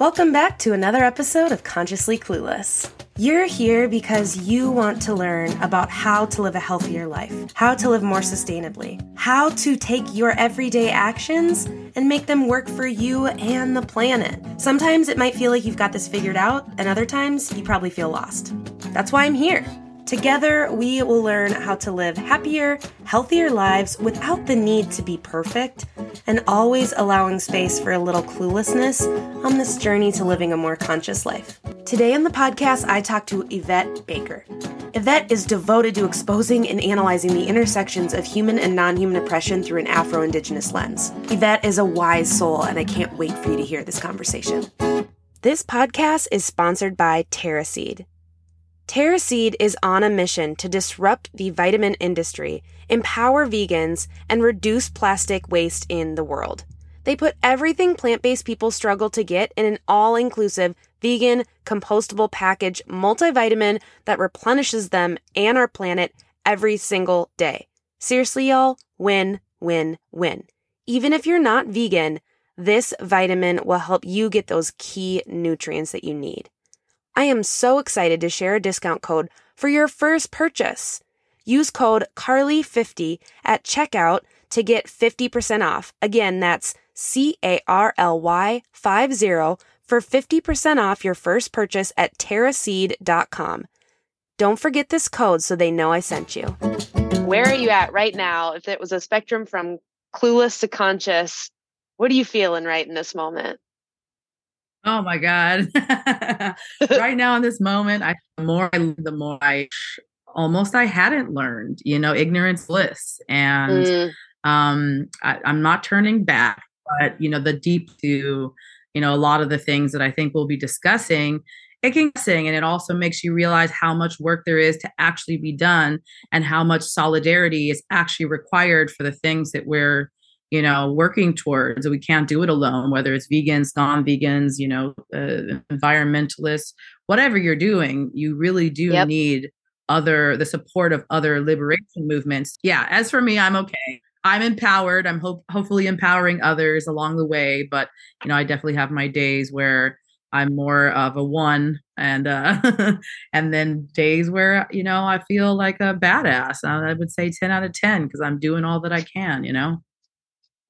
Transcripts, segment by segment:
Welcome back to another episode of Consciously Clueless. You're here because you want to learn about how to live a healthier life, how to live more sustainably, how to take your everyday actions and make them work for you and the planet. Sometimes it might feel like you've got this figured out, and other times you probably feel lost. That's why I'm here. Together, we will learn how to live happier, healthier lives without the need to be perfect, and always allowing space for a little cluelessness on this journey to living a more conscious life. Today on the podcast, I talk to Yvette Baker. Yvette is devoted to exposing and analyzing the intersections of human and non human oppression through an Afro Indigenous lens. Yvette is a wise soul, and I can't wait for you to hear this conversation. This podcast is sponsored by TerraSeed. TerraSeed is on a mission to disrupt the vitamin industry, empower vegans, and reduce plastic waste in the world. They put everything plant based people struggle to get in an all inclusive, vegan, compostable package multivitamin that replenishes them and our planet every single day. Seriously, y'all, win, win, win. Even if you're not vegan, this vitamin will help you get those key nutrients that you need. I am so excited to share a discount code for your first purchase. Use code CARLY50 at checkout to get 50% off. Again, that's C A R L Y 50 for 50% off your first purchase at terraseed.com. Don't forget this code so they know I sent you. Where are you at right now? If it was a spectrum from clueless to conscious, what are you feeling right in this moment? Oh my God. right now in this moment, I the more I the more I almost I hadn't learned, you know, ignorance bliss. And mm. um I, I'm not turning back, but you know, the deep to, you know, a lot of the things that I think we'll be discussing it can sing and it also makes you realize how much work there is to actually be done and how much solidarity is actually required for the things that we're you know working towards we can't do it alone whether it's vegans non-vegans you know uh, environmentalists whatever you're doing you really do yep. need other the support of other liberation movements. Yeah as for me i'm okay. I'm empowered. I'm hope hopefully empowering others along the way but you know i definitely have my days where i'm more of a one and uh and then days where you know i feel like a badass. I would say 10 out of 10 because i'm doing all that i can you know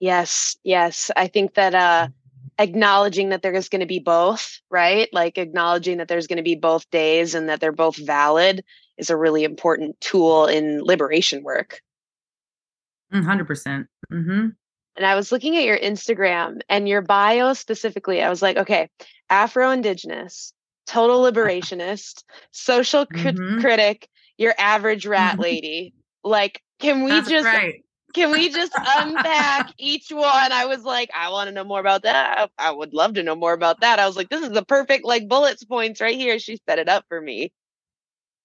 Yes, yes. I think that uh acknowledging that there is going to be both, right? Like acknowledging that there's going to be both days and that they're both valid is a really important tool in liberation work. 100%. Mm, mm-hmm. And I was looking at your Instagram and your bio specifically. I was like, okay, Afro Indigenous, total liberationist, social mm-hmm. critic, your average rat lady. Like, can we That's just right can we just unpack each one? I was like, I want to know more about that. I would love to know more about that. I was like, this is the perfect like bullets points right here. She set it up for me.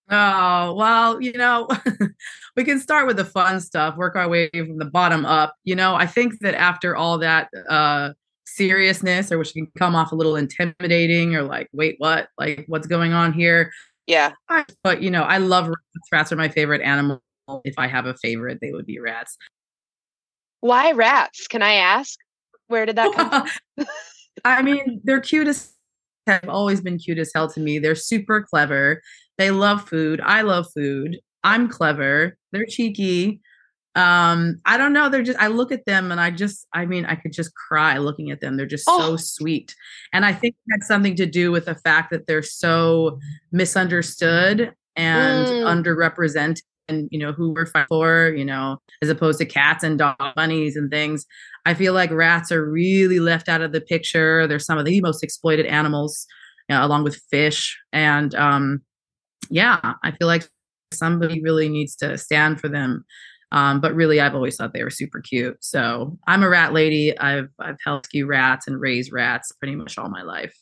Oh, well, you know, we can start with the fun stuff, work our way from the bottom up. You know, I think that after all that uh seriousness or which can come off a little intimidating or like, wait, what? Like what's going on here? Yeah. But you know, I love rats. Rats are my favorite animal. If I have a favorite, they would be rats. Why rats? Can I ask? Where did that come from? I mean, they're cute as have always been cute as hell to me. They're super clever. They love food. I love food. I'm clever. They're cheeky. Um, I don't know. They're just I look at them and I just I mean, I could just cry looking at them. They're just oh. so sweet. And I think that's something to do with the fact that they're so misunderstood and mm. underrepresented and you know who we're fighting for you know as opposed to cats and dog bunnies and things. I feel like rats are really left out of the picture. They're some of the most exploited animals you know, along with fish. And um yeah i feel like somebody really needs to stand for them. Um, but really i've always thought they were super cute. So i'm a rat lady. I've i've helped few rats and raised rats pretty much all my life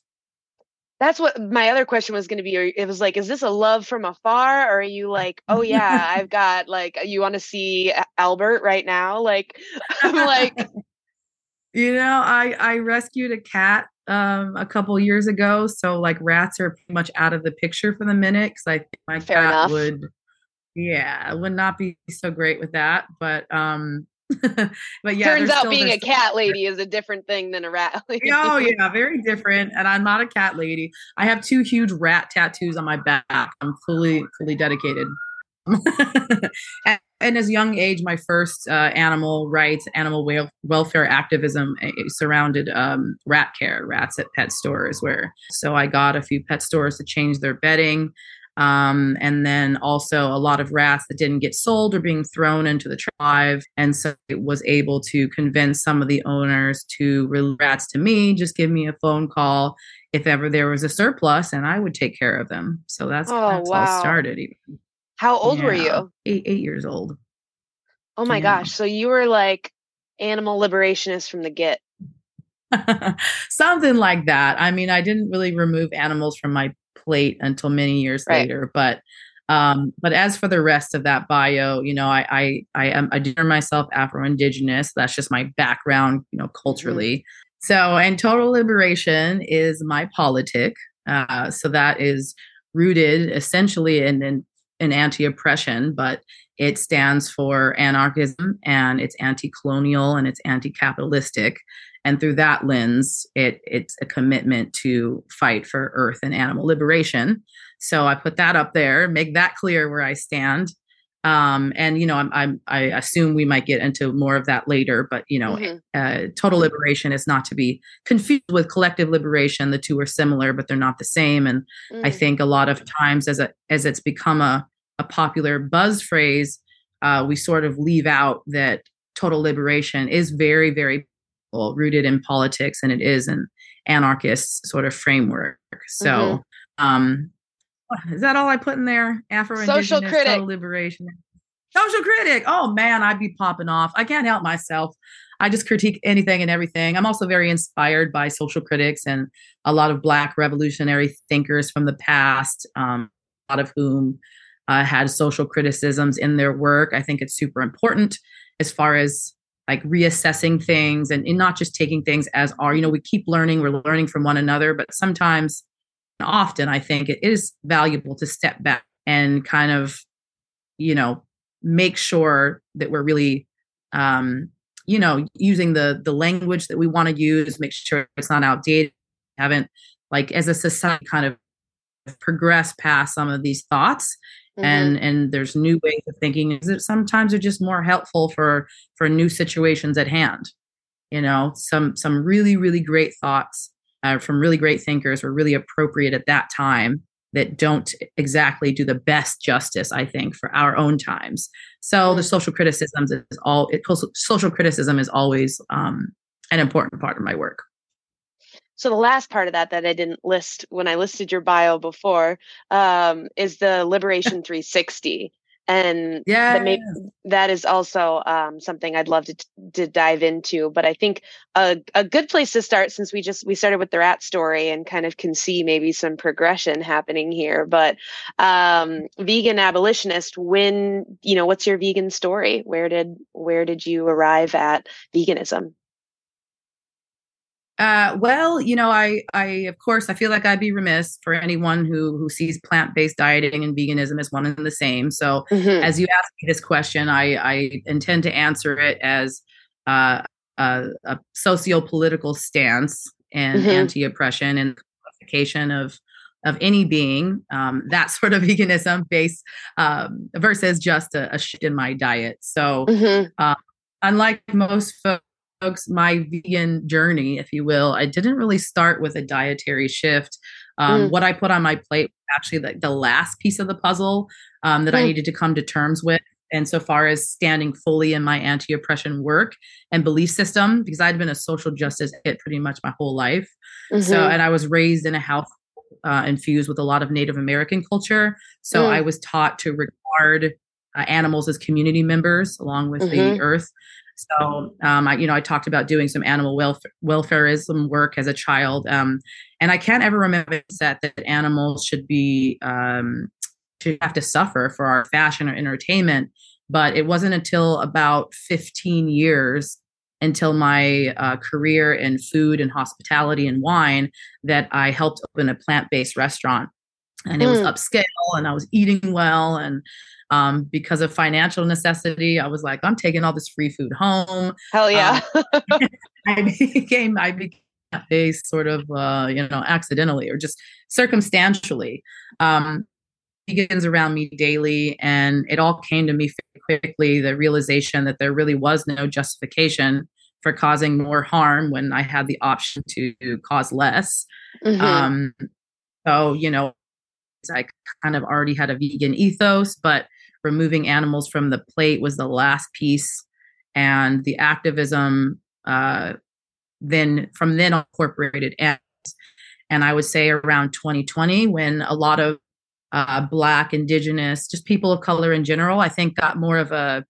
that's what my other question was going to be it was like is this a love from afar or are you like oh yeah i've got like you want to see albert right now like i'm like you know i i rescued a cat um a couple years ago so like rats are pretty much out of the picture for the minute because i think my Fair cat enough. would yeah would not be so great with that but um but yeah, turns out still, being a cat lady is a different thing than a rat lady. oh yeah, very different. And I'm not a cat lady. I have two huge rat tattoos on my back. I'm fully fully dedicated. and, and as young age, my first uh, animal rights, animal wel- welfare activism uh, surrounded um, rat care, rats at pet stores. Where so I got a few pet stores to change their bedding. Um, and then also a lot of rats that didn't get sold or being thrown into the tribe. And so it was able to convince some of the owners to release rats to me, just give me a phone call if ever there was a surplus, and I would take care of them. So that's, oh, that's wow. all started. Even. How old yeah, were you? Eight, eight years old. Oh my yeah. gosh. So you were like animal liberationist from the get. Something like that. I mean, I didn't really remove animals from my plate until many years right. later. But um, but as for the rest of that bio, you know, I I I am I consider myself Afro Indigenous. That's just my background, you know, mm-hmm. culturally. Mm-hmm. So, and total liberation is my politic. Uh, so that is rooted essentially in, in, in anti-oppression, but it stands for anarchism and it's anti-colonial and it's anti-capitalistic and through that lens it it's a commitment to fight for earth and animal liberation so i put that up there make that clear where i stand um, and you know I'm, I'm, i assume we might get into more of that later but you know mm-hmm. uh, total liberation is not to be confused with collective liberation the two are similar but they're not the same and mm. i think a lot of times as a as it's become a, a popular buzz phrase uh, we sort of leave out that total liberation is very very rooted in politics and it is an anarchist sort of framework. So, mm-hmm. um, is that all I put in there? Afro social critic liberation. Social critic. Oh man, I'd be popping off. I can't help myself. I just critique anything and everything. I'm also very inspired by social critics and a lot of Black revolutionary thinkers from the past, um, a lot of whom uh, had social criticisms in their work. I think it's super important as far as like reassessing things and, and not just taking things as are you know we keep learning we're learning from one another but sometimes often i think it is valuable to step back and kind of you know make sure that we're really um you know using the the language that we want to use make sure it's not outdated haven't like as a society kind of progressed past some of these thoughts Mm-hmm. and and there's new ways of thinking Is that sometimes are just more helpful for for new situations at hand you know some some really really great thoughts uh, from really great thinkers were really appropriate at that time that don't exactly do the best justice i think for our own times so the mm. social criticisms is all it, social criticism is always um, an important part of my work so the last part of that that I didn't list when I listed your bio before um, is the Liberation 360. And yeah, that, may, that is also um, something I'd love to, to dive into. But I think a, a good place to start, since we just we started with the rat story and kind of can see maybe some progression happening here. But um, vegan abolitionist, when you know, what's your vegan story? Where did where did you arrive at veganism? Uh, well, you know, I, I, of course, I feel like I'd be remiss for anyone who who sees plant based dieting and veganism as one and the same. So, mm-hmm. as you ask me this question, I, I intend to answer it as uh, a, a socio political stance and mm-hmm. anti oppression and qualification of of any being. Um, that sort of veganism based um, versus just a, a shift in my diet. So, mm-hmm. uh, unlike most folks folks my vegan journey, if you will, I didn't really start with a dietary shift. Um, mm. What I put on my plate was actually the, the last piece of the puzzle um, that mm. I needed to come to terms with. And so far as standing fully in my anti oppression work and belief system, because I'd been a social justice hit pretty much my whole life. Mm-hmm. So, and I was raised in a house uh, infused with a lot of Native American culture. So mm. I was taught to regard uh, animals as community members along with mm-hmm. the earth. So, um, I, you know, I talked about doing some animal welfare, welfareism work as a child, um, and I can't ever remember that that animals should be um, to have to suffer for our fashion or entertainment. But it wasn't until about 15 years until my uh, career in food and hospitality and wine that I helped open a plant based restaurant and it mm. was upscale and I was eating well and um, because of financial necessity, I was like, I'm taking all this free food home. Hell yeah. Um, I became, I became based sort of, uh, you know, accidentally or just circumstantially. Um, begins around me daily, and it all came to me quickly the realization that there really was no justification for causing more harm when I had the option to cause less. Mm-hmm. Um, so, you know, I kind of already had a vegan ethos, but removing animals from the plate was the last piece. And the activism uh, then from then incorporated and and i would say around 2020 when a lot of uh, black indigenous just people of color in general i think got more of a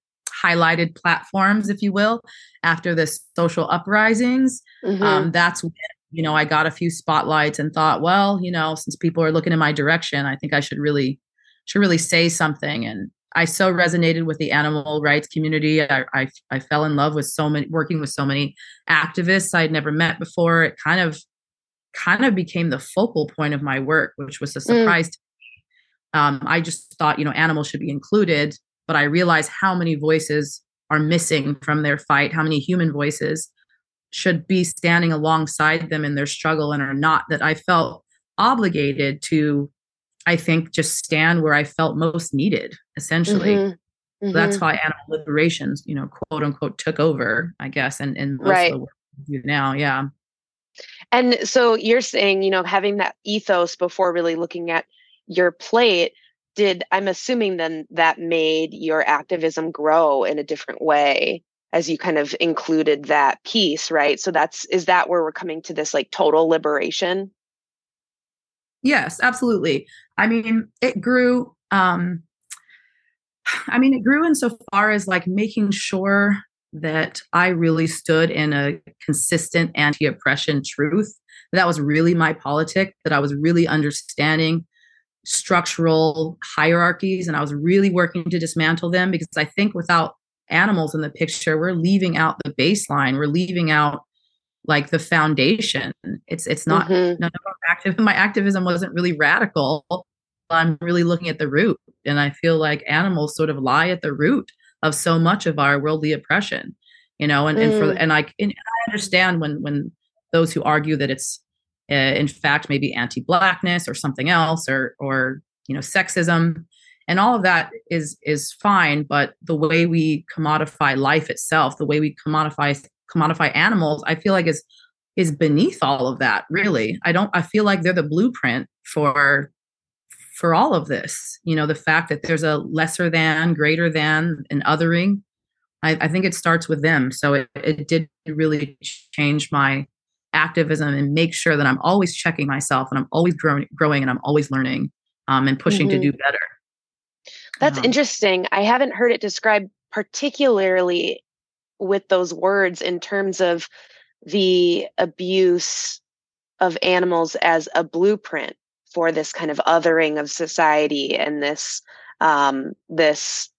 highlighted platforms if you will after the social uprisings. Mm-hmm. um, that's when you know i got a few spotlights and thought well you know since people are looking in my direction i think i should really should really say something and I so resonated with the animal rights community. I, I, I fell in love with so many working with so many activists I'd never met before. It kind of kind of became the focal point of my work, which was a mm. surprise. Mm. Um, I just thought you know animals should be included, but I realized how many voices are missing from their fight. How many human voices should be standing alongside them in their struggle and are not. That I felt obligated to I think, just stand where I felt most needed, essentially. Mm-hmm. Mm-hmm. That's why animal liberations, you know, quote unquote, took over, I guess, and, and most right. of the work now. Yeah. And so you're saying, you know, having that ethos before really looking at your plate, did I'm assuming then that made your activism grow in a different way as you kind of included that piece, right? So that's is that where we're coming to this like total liberation? Yes, absolutely. I mean, it grew. Um, I mean, it grew insofar as like making sure that I really stood in a consistent anti oppression truth. That was really my politic, that I was really understanding structural hierarchies and I was really working to dismantle them because I think without animals in the picture, we're leaving out the baseline, we're leaving out like the foundation. It's it's not mm-hmm. none of our active my activism wasn't really radical. I'm really looking at the root. And I feel like animals sort of lie at the root of so much of our worldly oppression. You know, and, mm. and for mm. and I and I understand when when those who argue that it's uh, in fact maybe anti-blackness or something else or or you know sexism and all of that is is fine but the way we commodify life itself the way we commodify commodify animals i feel like is is beneath all of that really. I don't i feel like they're the blueprint for for all of this. You know the fact that there's a lesser than greater than an othering i, I think it starts with them. So it, it did really change my activism and make sure that i'm always checking myself and i'm always growing growing and i'm always learning um, and pushing mm-hmm. to do better that's um, interesting i haven't heard it described particularly with those words in terms of the abuse of animals as a blueprint for this kind of othering of society and this um, this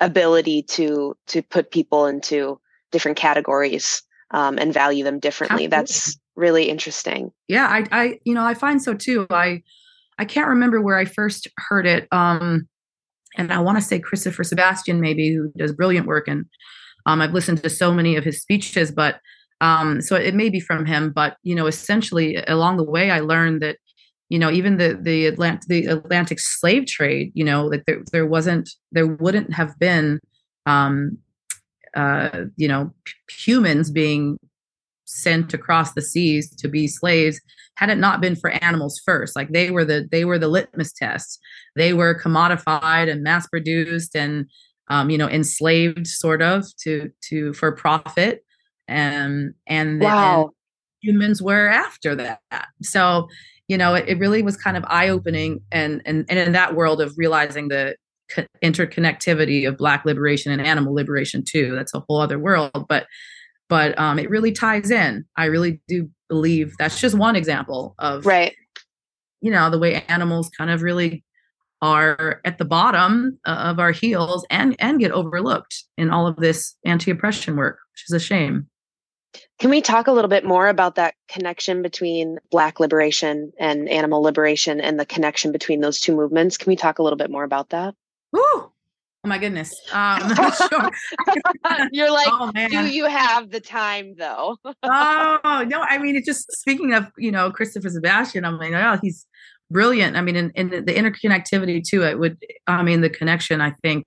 ability to to put people into different categories um, and value them differently. Absolutely. That's really interesting. Yeah, I, I, you know, I find so too. I, I can't remember where I first heard it. Um, and I want to say Christopher Sebastian, maybe, who does brilliant work and um, I've listened to so many of his speeches, but um, so it may be from him. But you know, essentially along the way, I learned that you know even the the Atlantic the Atlantic slave trade, you know, that there there wasn't there wouldn't have been um, uh, you know humans being sent across the seas to be slaves had it not been for animals first like they were the they were the litmus test they were commodified and mass produced and um, you know, enslaved sort of to to for profit, and and, wow. and humans were after that. So, you know, it, it really was kind of eye opening, and and and in that world of realizing the interconnectivity of Black liberation and animal liberation too. That's a whole other world, but but um, it really ties in. I really do believe that's just one example of right. You know, the way animals kind of really are at the bottom uh, of our heels and and get overlooked in all of this anti-oppression work which is a shame Can we talk a little bit more about that connection between Black liberation and animal liberation and the connection between those two movements? Can we talk a little bit more about that? Woo! Oh my goodness. Um, sure. You're like, oh, do you have the time though? oh, no. I mean, it's just speaking of, you know, Christopher Sebastian, I'm like, oh, he's brilliant. I mean, in, in the, the interconnectivity too, it would, I mean, the connection, I think,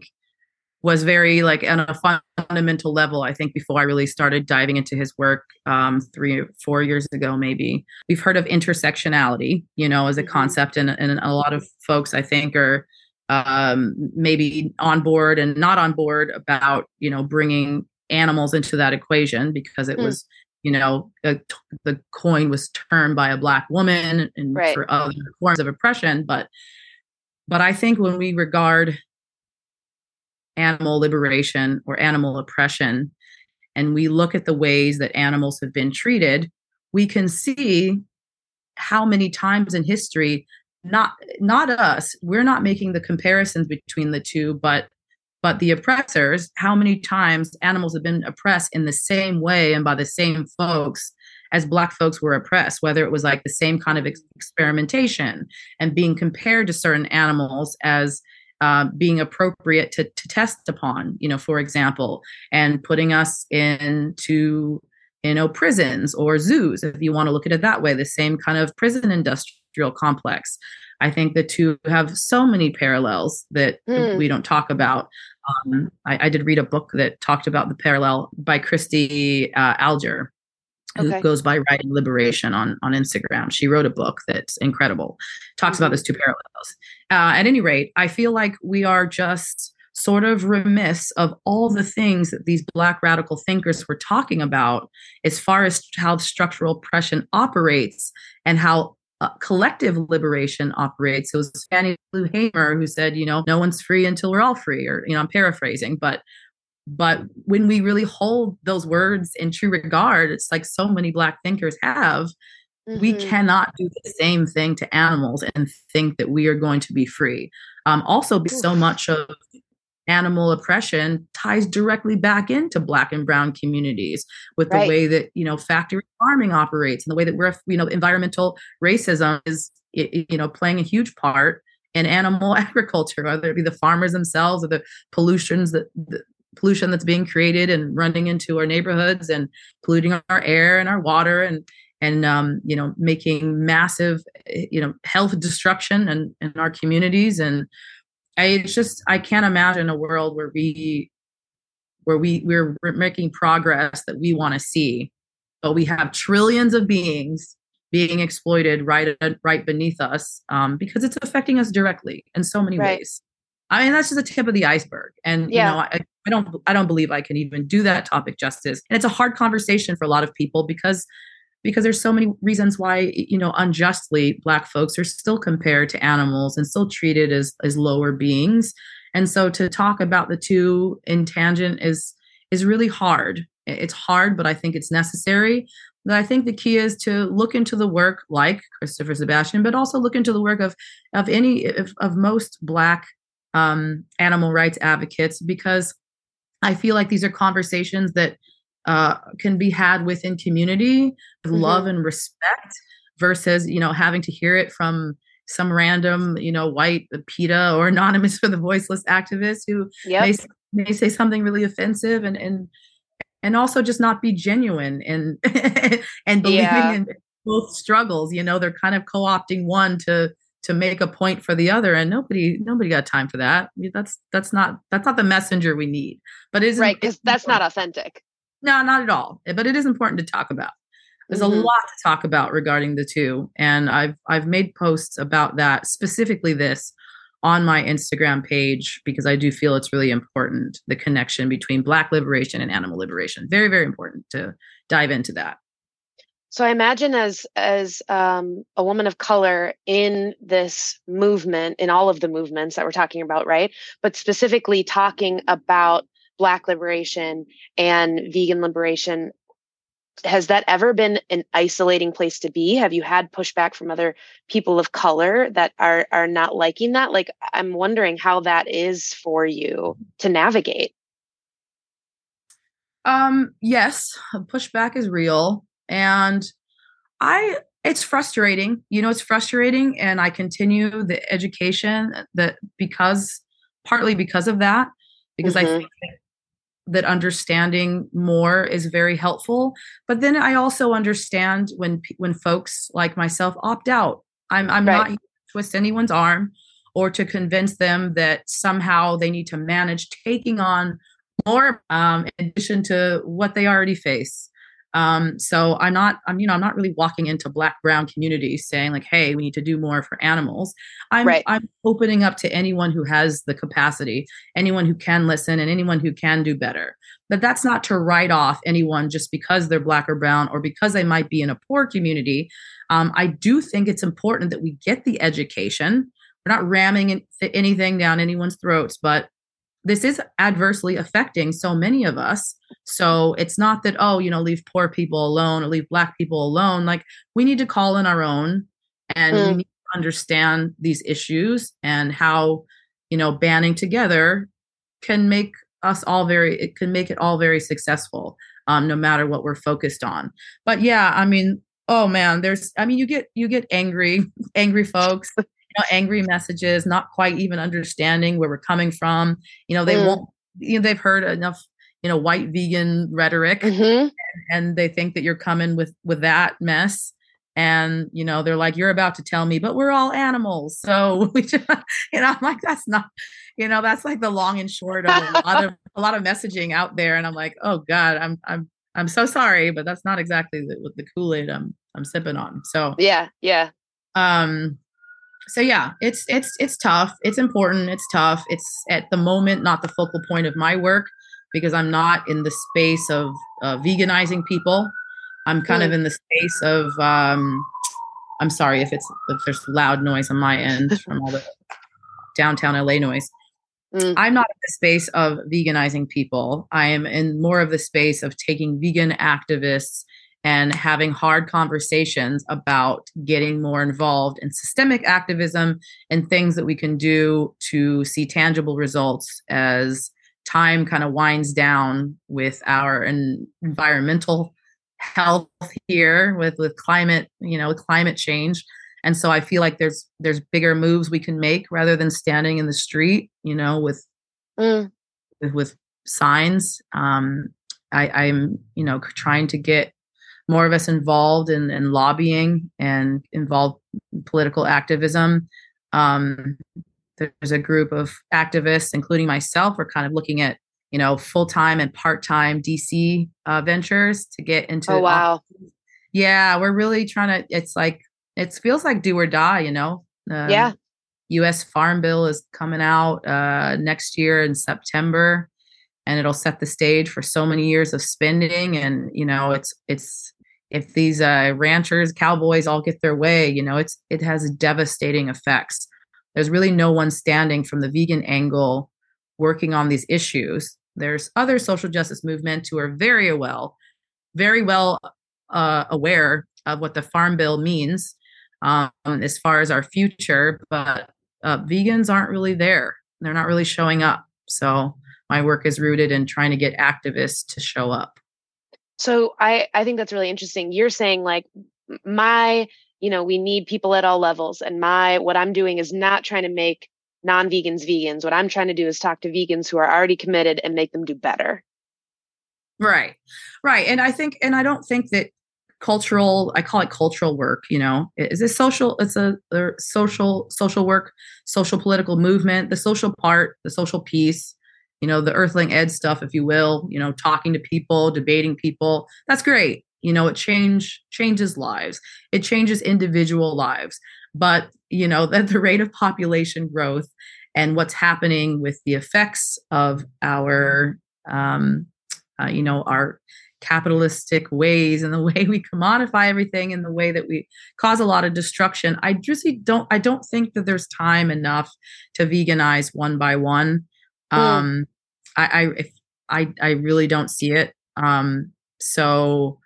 was very like on a fundamental level i think before i really started diving into his work um, three four years ago maybe we've heard of intersectionality you know as a mm-hmm. concept and, and a lot of folks i think are um, maybe on board and not on board about you know bringing animals into that equation because it mm. was you know a, the coin was turned by a black woman and right. for other forms of oppression but but i think when we regard animal liberation or animal oppression and we look at the ways that animals have been treated we can see how many times in history not not us. We're not making the comparisons between the two but but the oppressors how many times animals have been oppressed in the same way and by the same folks as black folks were oppressed whether it was like the same kind of ex- experimentation and being compared to certain animals as uh, being appropriate to, to test upon you know for example and putting us into you know prisons or zoos if you want to look at it that way the same kind of prison industrial complex i think the two have so many parallels that mm. we don't talk about um, I, I, did read a book that talked about the parallel by christy uh, alger who okay. goes by writing liberation on on instagram she wrote a book that's incredible talks mm-hmm. about those two parallels uh, at any rate i feel like we are just sort of remiss of all the things that these black radical thinkers were talking about as far as how structural oppression operates and how uh, collective liberation operates. It was Fannie Lou Hamer who said, you know, no one's free until we're all free, or you know, I'm paraphrasing, but but when we really hold those words in true regard, it's like so many black thinkers have. Mm-hmm. We cannot do the same thing to animals and think that we are going to be free. Um, also, be so much of animal oppression ties directly back into black and brown communities with the way that you know factory farming operates and the way that we're you know environmental racism is you know playing a huge part in animal agriculture whether it be the farmers themselves or the pollutions that the pollution that's being created and running into our neighborhoods and polluting our air and our water and and um, you know making massive you know health destruction in, in our communities and I it's just I can't imagine a world where we where we we're, we're making progress that we want to see, but we have trillions of beings being exploited right right beneath us um, because it's affecting us directly in so many right. ways. I mean, that's just the tip of the iceberg, and yeah. you know, I, I don't I don't believe I can even do that topic justice. And it's a hard conversation for a lot of people because because there's so many reasons why you know unjustly black folks are still compared to animals and still treated as as lower beings. And so to talk about the two in tangent is is really hard. It's hard but i think it's necessary. But i think the key is to look into the work like christopher sebastian but also look into the work of of any of, of most black um, animal rights advocates because i feel like these are conversations that uh, can be had within community with mm-hmm. love and respect versus you know having to hear it from some random you know white PETA or anonymous for the voiceless activist who yep. may, may say something really offensive and and and also just not be genuine and and believing yeah. in both struggles you know they're kind of co-opting one to to make a point for the other and nobody nobody got time for that that's that's not that's not the messenger we need but is right because that's not authentic no, not at all. But it is important to talk about. There's mm-hmm. a lot to talk about regarding the two, and I've I've made posts about that specifically this on my Instagram page because I do feel it's really important the connection between Black liberation and animal liberation. Very very important to dive into that. So I imagine as as um, a woman of color in this movement, in all of the movements that we're talking about, right? But specifically talking about black liberation and vegan liberation has that ever been an isolating place to be have you had pushback from other people of color that are are not liking that like i'm wondering how that is for you to navigate Um, yes, pushback is real. And I it's frustrating. You know, it's frustrating and I continue the education that because partly because of that, because mm-hmm. I think that understanding more is very helpful. But then I also understand when when folks like myself opt out. I'm I'm right. not twist anyone's arm or to convince them that somehow they need to manage taking on more um, in addition to what they already face. Um, so I'm not, I'm, you know, I'm not really walking into black brown communities saying like, hey, we need to do more for animals. I'm, right. I'm opening up to anyone who has the capacity, anyone who can listen, and anyone who can do better. But that's not to write off anyone just because they're black or brown or because they might be in a poor community. Um, I do think it's important that we get the education. We're not ramming anything down anyone's throats, but this is adversely affecting so many of us. So it's not that, oh, you know, leave poor people alone or leave Black people alone. Like we need to call in our own and mm. we need to understand these issues and how, you know, banding together can make us all very, it can make it all very successful, um, no matter what we're focused on. But yeah, I mean, oh man, there's, I mean, you get, you get angry, angry folks know, angry messages, not quite even understanding where we're coming from. You know, they mm. won't, you know, they've heard enough, you know, white vegan rhetoric mm-hmm. and, and they think that you're coming with, with that mess and you know they're like you're about to tell me but we're all animals so we just, you know i'm like that's not you know that's like the long and short of a lot of a lot of messaging out there and i'm like oh god i'm i'm i'm so sorry but that's not exactly the, the kool-aid i'm i'm sipping on so yeah yeah um so yeah, it's it's it's tough. It's important. It's tough. It's at the moment not the focal point of my work because I'm not in the space of uh, veganizing people. I'm kind mm. of in the space of. Um, I'm sorry if it's if there's loud noise on my end from all the downtown LA noise. Mm. I'm not in the space of veganizing people. I am in more of the space of taking vegan activists and having hard conversations about getting more involved in systemic activism and things that we can do to see tangible results as time kind of winds down with our environmental health here with with climate you know climate change and so i feel like there's there's bigger moves we can make rather than standing in the street you know with mm. with, with signs um i i'm you know trying to get more of us involved in, in lobbying and involved political activism. Um, there's a group of activists, including myself, we're kind of looking at you know full time and part time DC uh, ventures to get into. Oh wow! Yeah, we're really trying to. It's like it feels like do or die. You know. Um, yeah. U.S. Farm Bill is coming out uh, next year in September, and it'll set the stage for so many years of spending. And you know, it's it's if these uh, ranchers, cowboys all get their way, you know, it's it has devastating effects. There's really no one standing from the vegan angle working on these issues. There's other social justice movements who are very well, very well uh, aware of what the farm bill means um, as far as our future, but uh, vegans aren't really there. They're not really showing up. So my work is rooted in trying to get activists to show up. So I I think that's really interesting. You're saying like my you know we need people at all levels and my what I'm doing is not trying to make non-vegans vegans. What I'm trying to do is talk to vegans who are already committed and make them do better. Right. Right. And I think and I don't think that cultural i call it cultural work you know is this social it's a, a social social work social political movement the social part the social piece you know, the earthling ed stuff, if you will, you know, talking to people, debating people. That's great. You know, it change changes lives. It changes individual lives. But, you know, at the rate of population growth and what's happening with the effects of our um, uh, you know, our capitalistic ways and the way we commodify everything and the way that we cause a lot of destruction i just don't i don't think that there's time enough to veganize one by one Mm. Um, I, I, if, I, I really don't see it. Um, so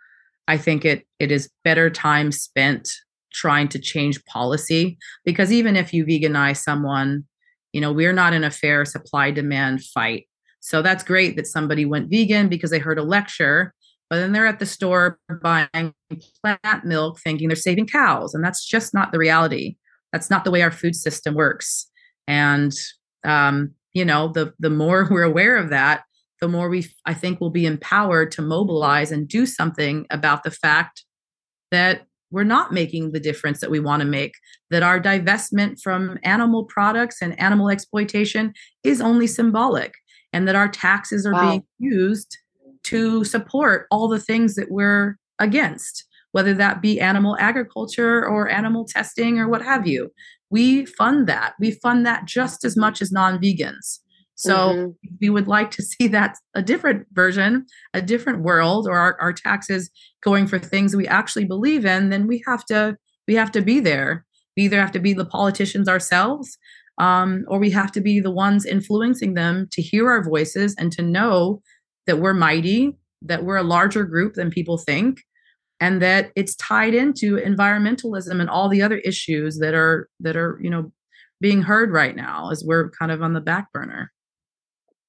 I think it, it is better time spent trying to change policy because even if you veganize someone, you know, we're not in a fair supply demand fight. So that's great that somebody went vegan because they heard a lecture, but then they're at the store buying plant milk thinking they're saving cows. And that's just not the reality. That's not the way our food system works. And, um, you know, the, the more we're aware of that, the more we, I think, will be empowered to mobilize and do something about the fact that we're not making the difference that we want to make, that our divestment from animal products and animal exploitation is only symbolic, and that our taxes are wow. being used to support all the things that we're against, whether that be animal agriculture or animal testing or what have you. We fund that. We fund that just as much as non vegans. So mm-hmm. we would like to see that a different version, a different world, or our, our taxes going for things we actually believe in, then we have to we have to be there. We either have to be the politicians ourselves, um, or we have to be the ones influencing them to hear our voices and to know that we're mighty, that we're a larger group than people think, and that it's tied into environmentalism and all the other issues that are that are you know being heard right now as we're kind of on the back burner.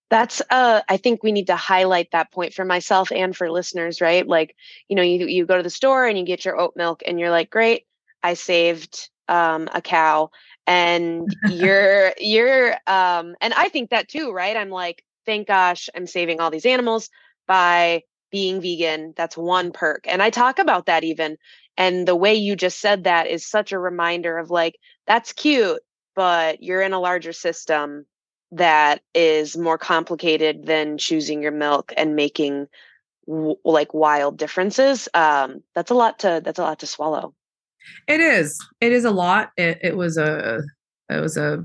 That's uh i think we need to highlight that point for myself and for listeners right? Like you know you you go to the store and you get your oat milk and you're like great i saved um a cow. And you're you're um and i think that too right? I'm like thank gosh i'm saving all these animals by being vegan that's one perk and i talk about that even and the way you just said that is such a reminder of like that's cute but you're in a larger system that is more complicated than choosing your milk and making w- like wild differences um that's a lot to that's a lot to swallow. It is it is a lot it, it was a it was a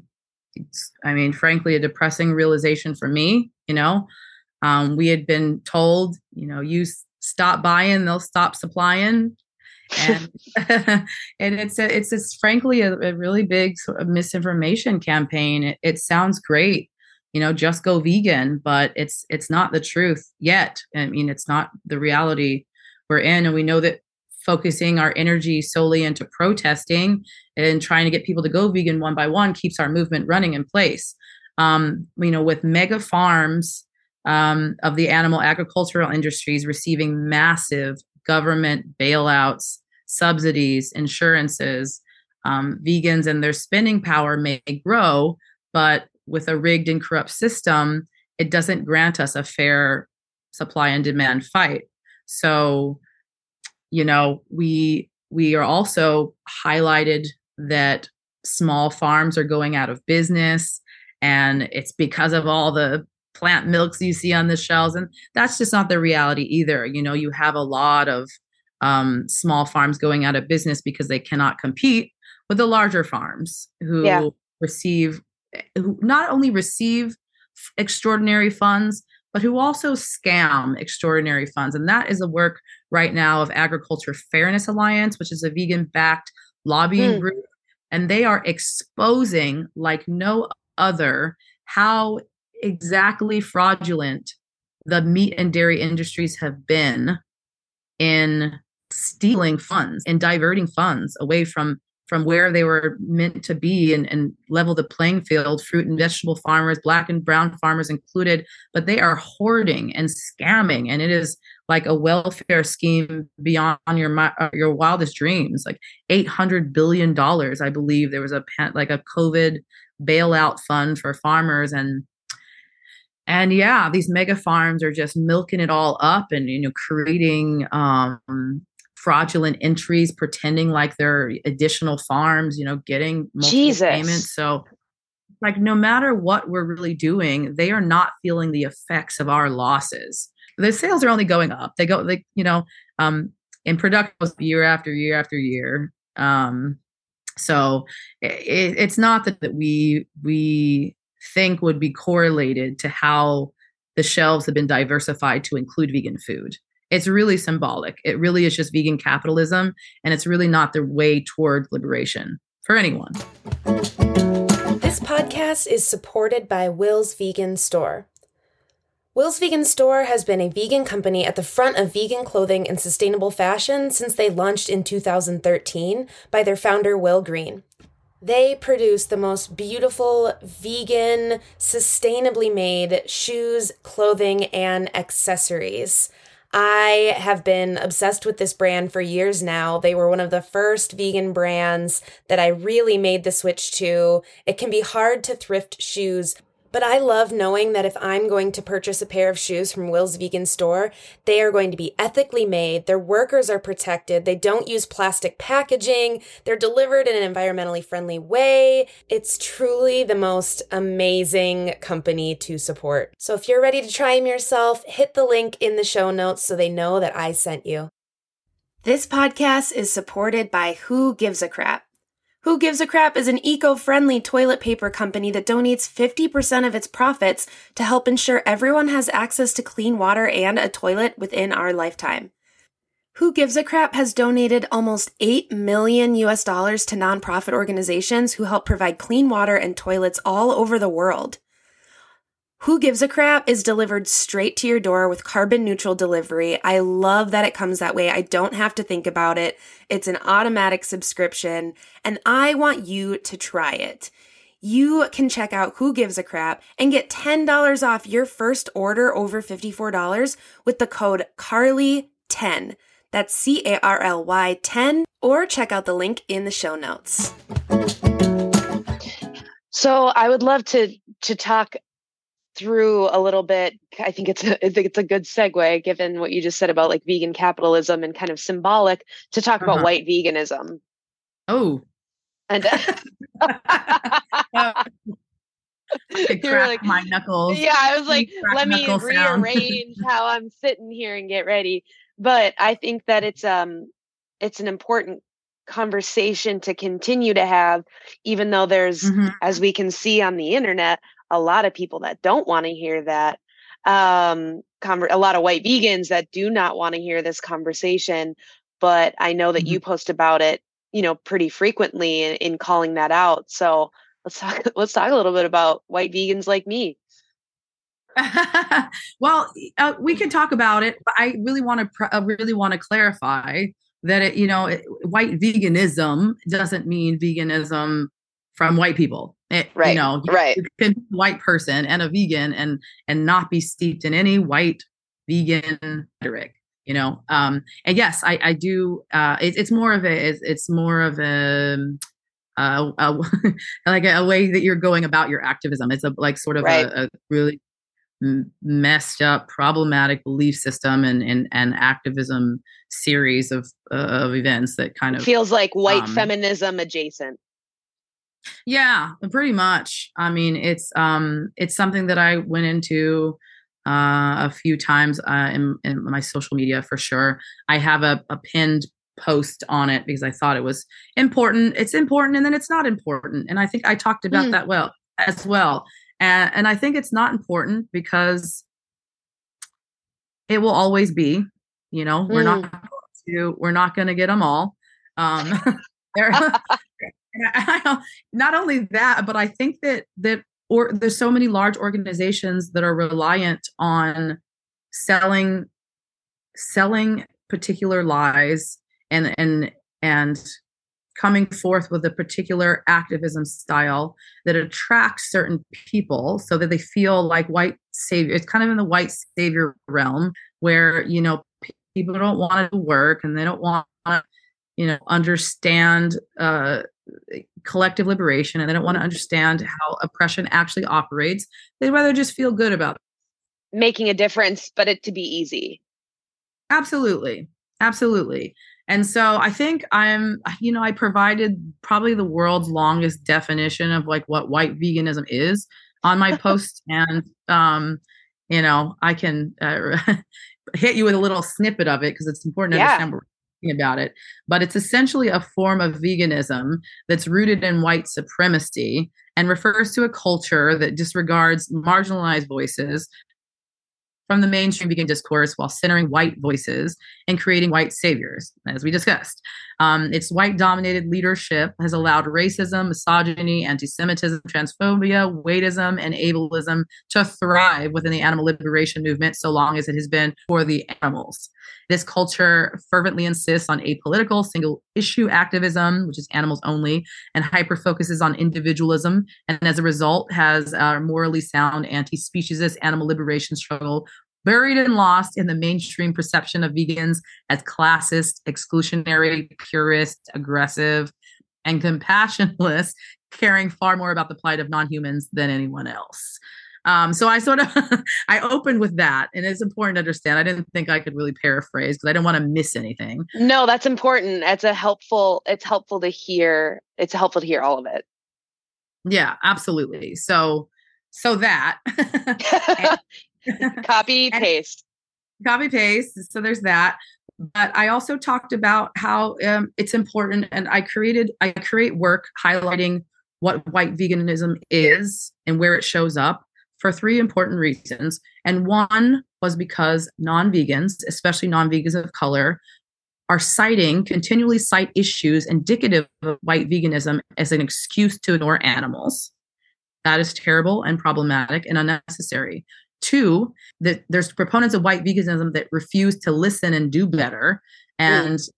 i mean frankly a depressing realization for me you know um we had been told you know you stop buying they'll stop supplying and and it's a, it's it's frankly a, a, really big sort of misinformation campaign. It, it, sounds great, you know, just go vegan, but it's it's not the truth yet. I mean, it's not the reality we're in, and we know that focusing our energy solely into protesting and trying to get people to go vegan one by one keeps our movement running in place. Um, you know, with mega farms um, of the animal agricultural industries receiving massive government bailouts subsidies, insurances, um, vegans and their spending power may grow, but with a rigged and corrupt system, it doesn't grant us a fair supply and demand fight. So, you know, we we are also highlighted that small farms are going out of business and it's because of all the plant milks you see on the shelves and that's just not the reality either you know you have a lot of um, small farms going out of business because they cannot compete with the larger farms who yeah. receive who not only receive extraordinary funds but who also scam extraordinary funds and that is the work right now of agriculture fairness alliance which is a vegan backed lobbying mm. group and they are exposing like no other how exactly fraudulent the meat and dairy industries have been in stealing funds and diverting funds away from from where they were meant to be and, and level the playing field. Fruit and vegetable farmers black and brown farmers included but they are hoarding and scamming. And it is like a welfare scheme beyond your uh, your wildest dreams. Like 800 billion dollars i believe there was a like a covid bailout fund for farmers and and yeah these mega farms are just milking it all up and you know creating um fraudulent entries pretending like they're additional farms you know getting Jesus. payments. So like no matter what we're really doing they are not feeling the effects of our losses. The sales are only going up. They go like you know um in production year after year after year. Um so it, it's not that, that we we think would be correlated to how the shelves have been diversified to include vegan food it's really symbolic. It really is just vegan capitalism, and it's really not the way toward liberation for anyone. This podcast is supported by Will's Vegan Store. Will's Vegan Store has been a vegan company at the front of vegan clothing and sustainable fashion since they launched in 2013 by their founder, Will Green. They produce the most beautiful, vegan, sustainably made shoes, clothing, and accessories. I have been obsessed with this brand for years now. They were one of the first vegan brands that I really made the switch to. It can be hard to thrift shoes but I love knowing that if I'm going to purchase a pair of shoes from Will's Vegan Store, they are going to be ethically made, their workers are protected, they don't use plastic packaging, they're delivered in an environmentally friendly way. It's truly the most amazing company to support. So if you're ready to try them yourself, hit the link in the show notes so they know that I sent you. This podcast is supported by Who Gives a Crap. Who Gives a Crap is an eco friendly toilet paper company that donates 50% of its profits to help ensure everyone has access to clean water and a toilet within our lifetime. Who Gives a Crap has donated almost 8 million US dollars to nonprofit organizations who help provide clean water and toilets all over the world. Who Gives a Crap is delivered straight to your door with carbon neutral delivery. I love that it comes that way. I don't have to think about it. It's an automatic subscription, and I want you to try it. You can check out Who Gives a Crap and get $10 off your first order over $54 with the code CARLY10. That's C A R L Y 10, or check out the link in the show notes. So I would love to to talk through a little bit i think it's a, i think it's a good segue given what you just said about like vegan capitalism and kind of symbolic to talk uh-huh. about white veganism oh and uh, You're like, my knuckles. Yeah, I was like, let me rearrange how I'm sitting here and get ready. But I think that it's um it's an important conversation to continue to have, even though there's, mm-hmm. as we can see on the internet, a lot of people that don't want to hear that um conver- a lot of white vegans that do not want to hear this conversation but i know that mm-hmm. you post about it you know pretty frequently in, in calling that out so let's talk let's talk a little bit about white vegans like me well uh, we can talk about it but i really want to pr- uh, really want to clarify that it you know it, white veganism doesn't mean veganism from white people. It, right. You know, right. You can be a white person and a vegan and and not be steeped in any white vegan rhetoric. You know, um, and yes, I, I do. Uh, it, it's more of a. It's, it's more of a. Uh, a, like a, a, way that you're going about your activism. It's a like sort of right. a, a, really messed up, problematic belief system and and, and activism series of uh, of events that kind of feels like white um, feminism adjacent. Yeah, pretty much. I mean, it's um it's something that I went into uh, a few times uh, in, in my social media for sure. I have a, a pinned post on it because I thought it was important. It's important and then it's not important. And I think I talked about mm. that well as well. And and I think it's not important because it will always be, you know, we're mm. not to we're not going to get them all. Um there not only that, but I think that that or there's so many large organizations that are reliant on selling selling particular lies and and and coming forth with a particular activism style that attracts certain people so that they feel like white savior it's kind of in the white savior realm where you know people don't want to work and they don't want to you know understand uh collective liberation and they don't want to understand how oppression actually operates. They'd rather just feel good about it. Making a difference, but it to be easy. Absolutely. Absolutely. And so I think I'm, you know, I provided probably the world's longest definition of like what white veganism is on my post. and, um, you know, I can uh, hit you with a little snippet of it because it's important to yeah. understand what about it, but it's essentially a form of veganism that's rooted in white supremacy and refers to a culture that disregards marginalized voices from the mainstream vegan discourse while centering white voices and creating white saviors, as we discussed. Um, its white dominated leadership has allowed racism, misogyny, anti Semitism, transphobia, weightism, and ableism to thrive within the animal liberation movement so long as it has been for the animals. This culture fervently insists on apolitical, single issue activism, which is animals only, and hyper focuses on individualism, and as a result has a morally sound anti-speciesist animal liberation struggle buried and lost in the mainstream perception of vegans as classist, exclusionary, purist, aggressive, and compassionless, caring far more about the plight of non-humans than anyone else. Um, so I sort of I opened with that, and it's important to understand. I didn't think I could really paraphrase because I didn't want to miss anything. No, that's important. It's a helpful. It's helpful to hear. It's helpful to hear all of it. Yeah, absolutely. So, so that copy paste, copy paste. So there's that. But I also talked about how um, it's important, and I created I create work highlighting what white veganism is and where it shows up for three important reasons. And one was because non vegans, especially non vegans of color, are citing, continually cite issues indicative of white veganism as an excuse to ignore animals. That is terrible and problematic and unnecessary. Two, that there's proponents of white veganism that refuse to listen and do better. And mm.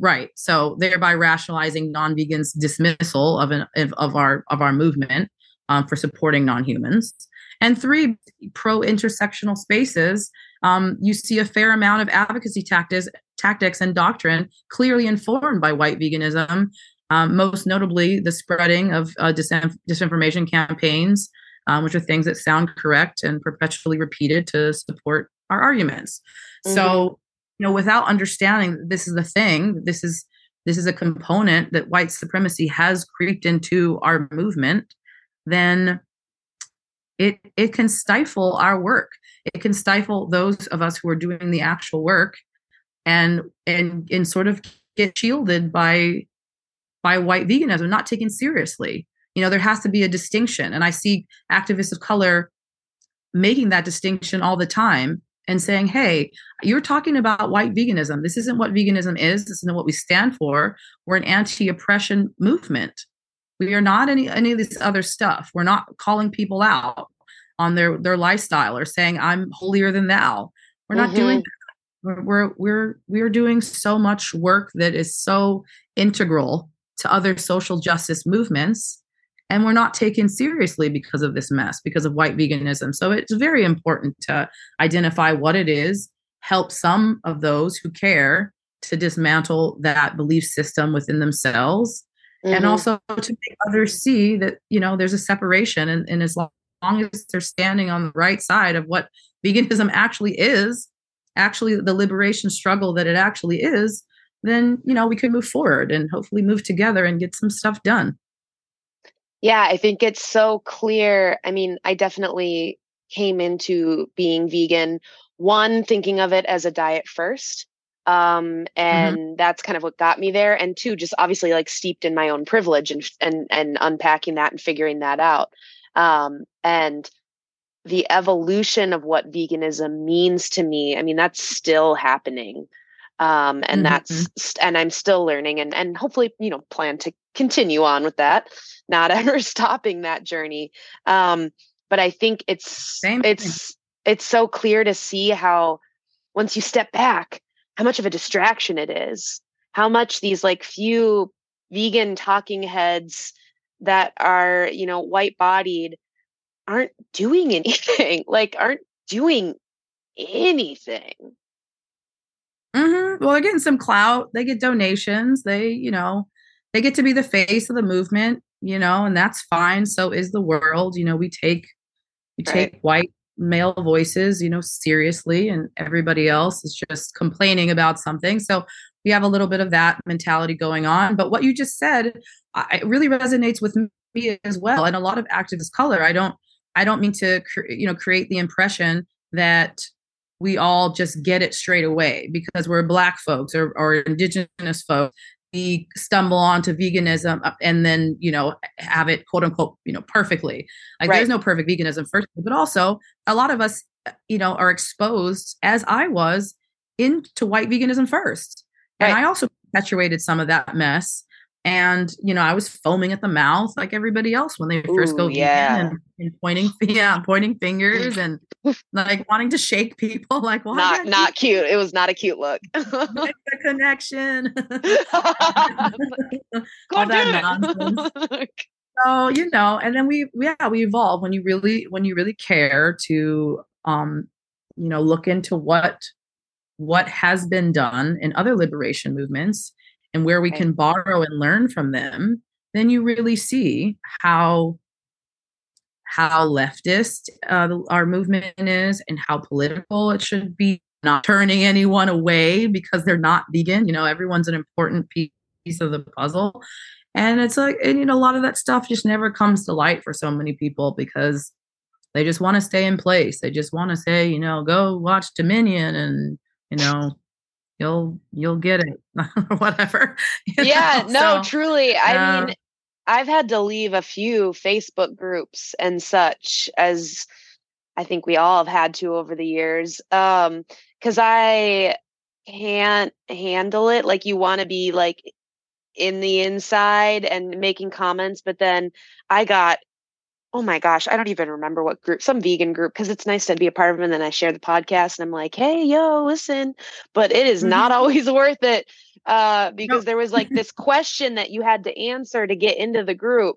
right, so thereby rationalizing non-vegans' dismissal of an of, of our of our movement um, for supporting non-humans. And three, pro intersectional spaces, um, you see a fair amount of advocacy tactics, tactics and doctrine clearly informed by white veganism, um, most notably the spreading of uh, disinf- disinformation campaigns, um, which are things that sound correct and perpetually repeated to support our arguments. Mm-hmm. So, you know, without understanding this is the thing, this is this is a component that white supremacy has creeped into our movement, then it it can stifle our work it can stifle those of us who are doing the actual work and and and sort of get shielded by by white veganism not taken seriously you know there has to be a distinction and i see activists of color making that distinction all the time and saying hey you're talking about white veganism this isn't what veganism is this isn't what we stand for we're an anti-oppression movement we are not any any of this other stuff. We're not calling people out on their their lifestyle or saying I'm holier than thou. We're not mm-hmm. doing that. We're we're we're doing so much work that is so integral to other social justice movements and we're not taken seriously because of this mess because of white veganism so it's very important to identify what it is help some of those who care to dismantle that belief system within themselves mm-hmm. and also to make others see that you know there's a separation and, and as long, long as they're standing on the right side of what veganism actually is actually the liberation struggle that it actually is then you know we can move forward and hopefully move together and get some stuff done yeah i think it's so clear i mean i definitely came into being vegan one thinking of it as a diet first um, mm-hmm. and mm-hmm. that's kind of what got me there and two just obviously like steeped in my own privilege and and and unpacking that and figuring that out um, and the evolution of what veganism means to me i mean that's still happening um, and mm-hmm. that's and i'm still learning and and hopefully you know plan to continue on with that not ever stopping that journey. Um, but i think it's Same it's it's so clear to see how once you step back how much of a distraction it is. How much these like few vegan talking heads that are you know white bodied aren't doing anything like aren't doing anything. Mm-hmm. well they're getting some clout. They get donations. They you know they get to be the face of the movement you know and that's fine so is the world you know we take we right. take white male voices, you know, seriously, and everybody else is just complaining about something. So we have a little bit of that mentality going on. But what you just said, it really resonates with me as well. And a lot of activist color. I don't, I don't mean to, you know, create the impression that we all just get it straight away because we're black folks or, or indigenous folks we stumble onto veganism uh, and then you know have it quote unquote you know perfectly like right. there's no perfect veganism first but also a lot of us uh, you know are exposed as i was into white veganism first right. and i also perpetuated some of that mess and you know i was foaming at the mouth like everybody else when they first go yeah. and, and, pointing yeah pointing fingers and like wanting to shake people like well, not not cute. It was not a cute look. The connection. That so you know and then we yeah we evolve when you really when you really care to um you know look into what what has been done in other liberation movements and where we can borrow and learn from them, then you really see how how leftist uh, our movement is and how political it should be not turning anyone away because they're not vegan you know everyone's an important piece of the puzzle. And it's like and you know a lot of that stuff just never comes to light for so many people because they just want to stay in place. They just want to say you know go watch dominion and you know you'll you'll get it whatever yeah know? no so, truly i um, mean i've had to leave a few facebook groups and such as i think we all have had to over the years um because i can't handle it like you want to be like in the inside and making comments but then i got oh my gosh, I don't even remember what group, some vegan group, because it's nice to be a part of them. And then I share the podcast and I'm like, hey, yo, listen. But it is not mm-hmm. always worth it uh, because there was like this question that you had to answer to get into the group.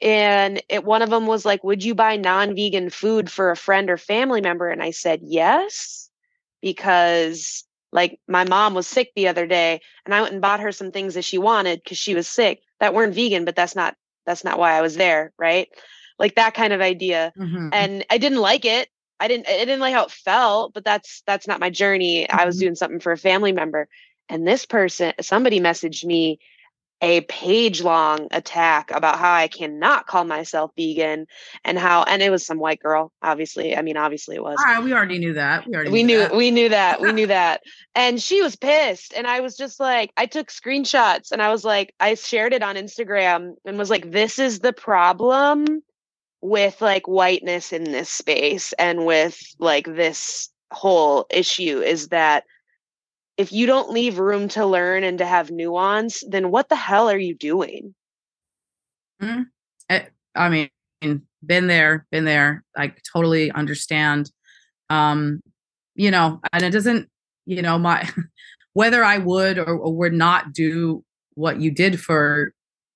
And it, one of them was like, would you buy non vegan food for a friend or family member? And I said, yes, because like my mom was sick the other day and I went and bought her some things that she wanted because she was sick that weren't vegan, but that's not that's not why I was there, right? Like that kind of idea. Mm-hmm. And I didn't like it. I didn't I didn't like how it felt, but that's that's not my journey. Mm-hmm. I was mm-hmm. doing something for a family member. And this person, somebody messaged me a page long attack about how I cannot call myself vegan and how and it was some white girl obviously. I mean obviously it was. All right, we already knew that. We already we knew, knew we knew that we knew that. And she was pissed and I was just like I took screenshots and I was like I shared it on Instagram and was like this is the problem with like whiteness in this space and with like this whole issue is that if you don't leave room to learn and to have nuance, then what the hell are you doing? Mm-hmm. I, eh, I mean, been there, been there. I totally understand. Um, you know, and it doesn't, you know, my whether I would or, or would not do what you did for,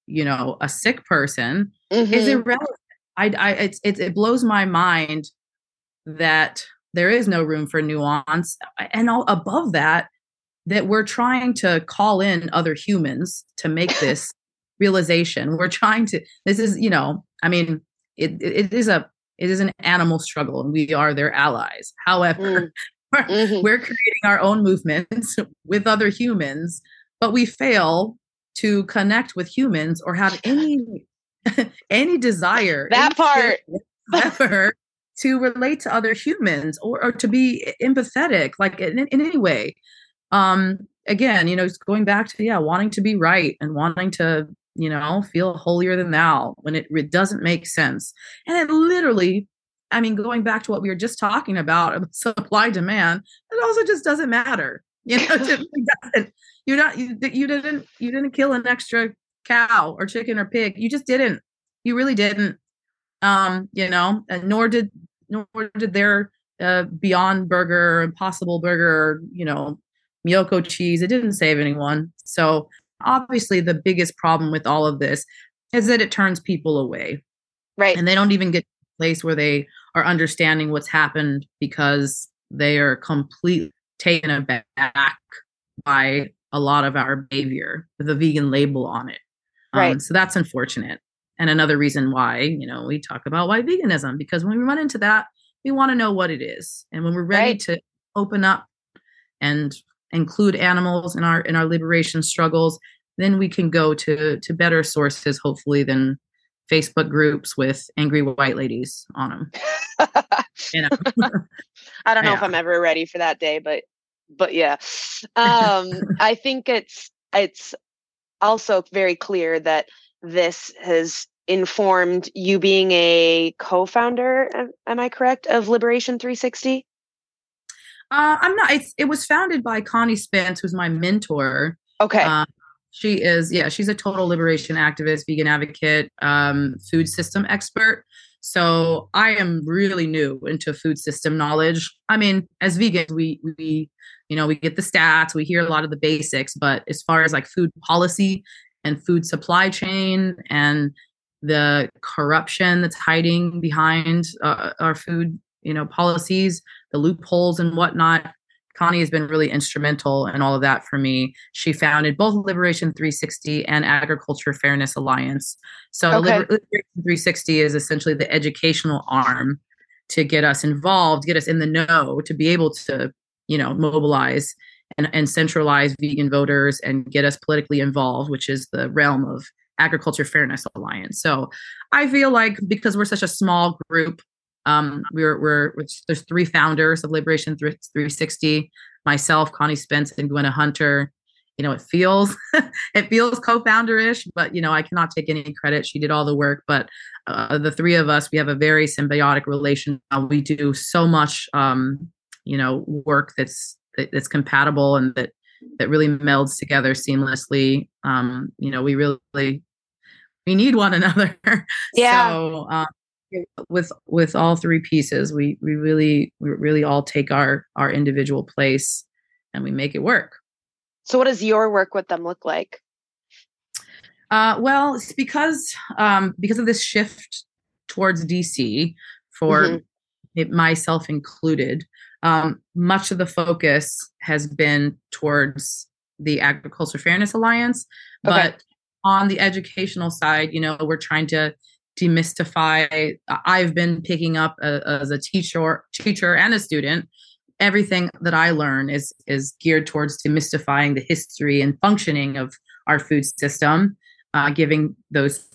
you know, a sick person mm-hmm. is irrelevant. I, I, it's, it, it blows my mind that there is no room for nuance, and all above that, that we're trying to call in other humans to make this realization. We're trying to this is you know i mean it, it is a it is an animal struggle and we are their allies. However mm. we're, mm-hmm. we're creating our own movements with other humans but we fail to connect with humans or have any any desire that part. ever to relate to other humans or, or to be empathetic like in, in any way um again you know it's going back to yeah wanting to be right and wanting to you know feel holier than thou when it, it doesn't make sense. And it literally i mean going back to what we were just talking about supply demand it also just doesn't matter. You know it you're not you, you didn't you didn't kill an extra cow or chicken or pig. You just didn't. You really didn't. Um you know and nor did nor did their uh, beyond burger impossible burger you know Miyoko cheese. It didn't save anyone. So obviously the biggest problem with all of this is that it turns people away. Right. And they don't even get to a place where they are understanding what's happened because they are completely taken aback by a lot of our behavior with a vegan label on it. Um, right. Um, so that's unfortunate. And another reason why, you know, we talk about white veganism, because when we run into that, we want to know what it is. And when we're ready right. to open up and include animals in our in our liberation struggles then we can go to to better sources hopefully than facebook groups with angry white ladies on them you know? I don't know yeah. if i'm ever ready for that day but but yeah. Um i think it's it's also very clear that this has informed you being a co-founder am i correct of liberation 360 uh, I'm not. It's, it was founded by Connie Spence, who's my mentor. Okay. Uh, She is, yeah, she's a total liberation activist, vegan advocate, um, food system expert. So I am really new into food system knowledge. I mean, as vegans, we we you know we get the stats, we hear a lot of the basics, but as far as like food policy and food supply chain and the corruption that's hiding behind uh, our food, you know, policies, the loopholes and whatnot, Connie has been really instrumental in all of that for me. She founded both Liberation 360 and Agriculture Fairness Alliance. So okay. Liberation 360 is essentially the educational arm to get us involved, get us in the know, to be able to, you know, mobilize and, and centralize vegan voters and get us politically involved, which is the realm of Agriculture Fairness Alliance. So I feel like because we're such a small group, um, we're, we're, there's three founders of Liberation 360, myself, Connie Spence, and Gwenna Hunter. You know, it feels it feels co-founder-ish, but you know, I cannot take any credit. She did all the work, but uh, the three of us, we have a very symbiotic relation. Uh, we do so much, um, you know, work that's that's compatible and that that really melds together seamlessly. Um, you know, we really we need one another. Yeah. So um, with with all three pieces we we really we really all take our our individual place and we make it work. So what does your work with them look like? Uh, well it's because um, because of this shift towards dc for mm-hmm. it, myself included um, much of the focus has been towards the agriculture fairness alliance but on the educational side you know we're trying to demystify i've been picking up a, as a teacher teacher and a student everything that i learn is is geared towards demystifying the history and functioning of our food system uh, giving those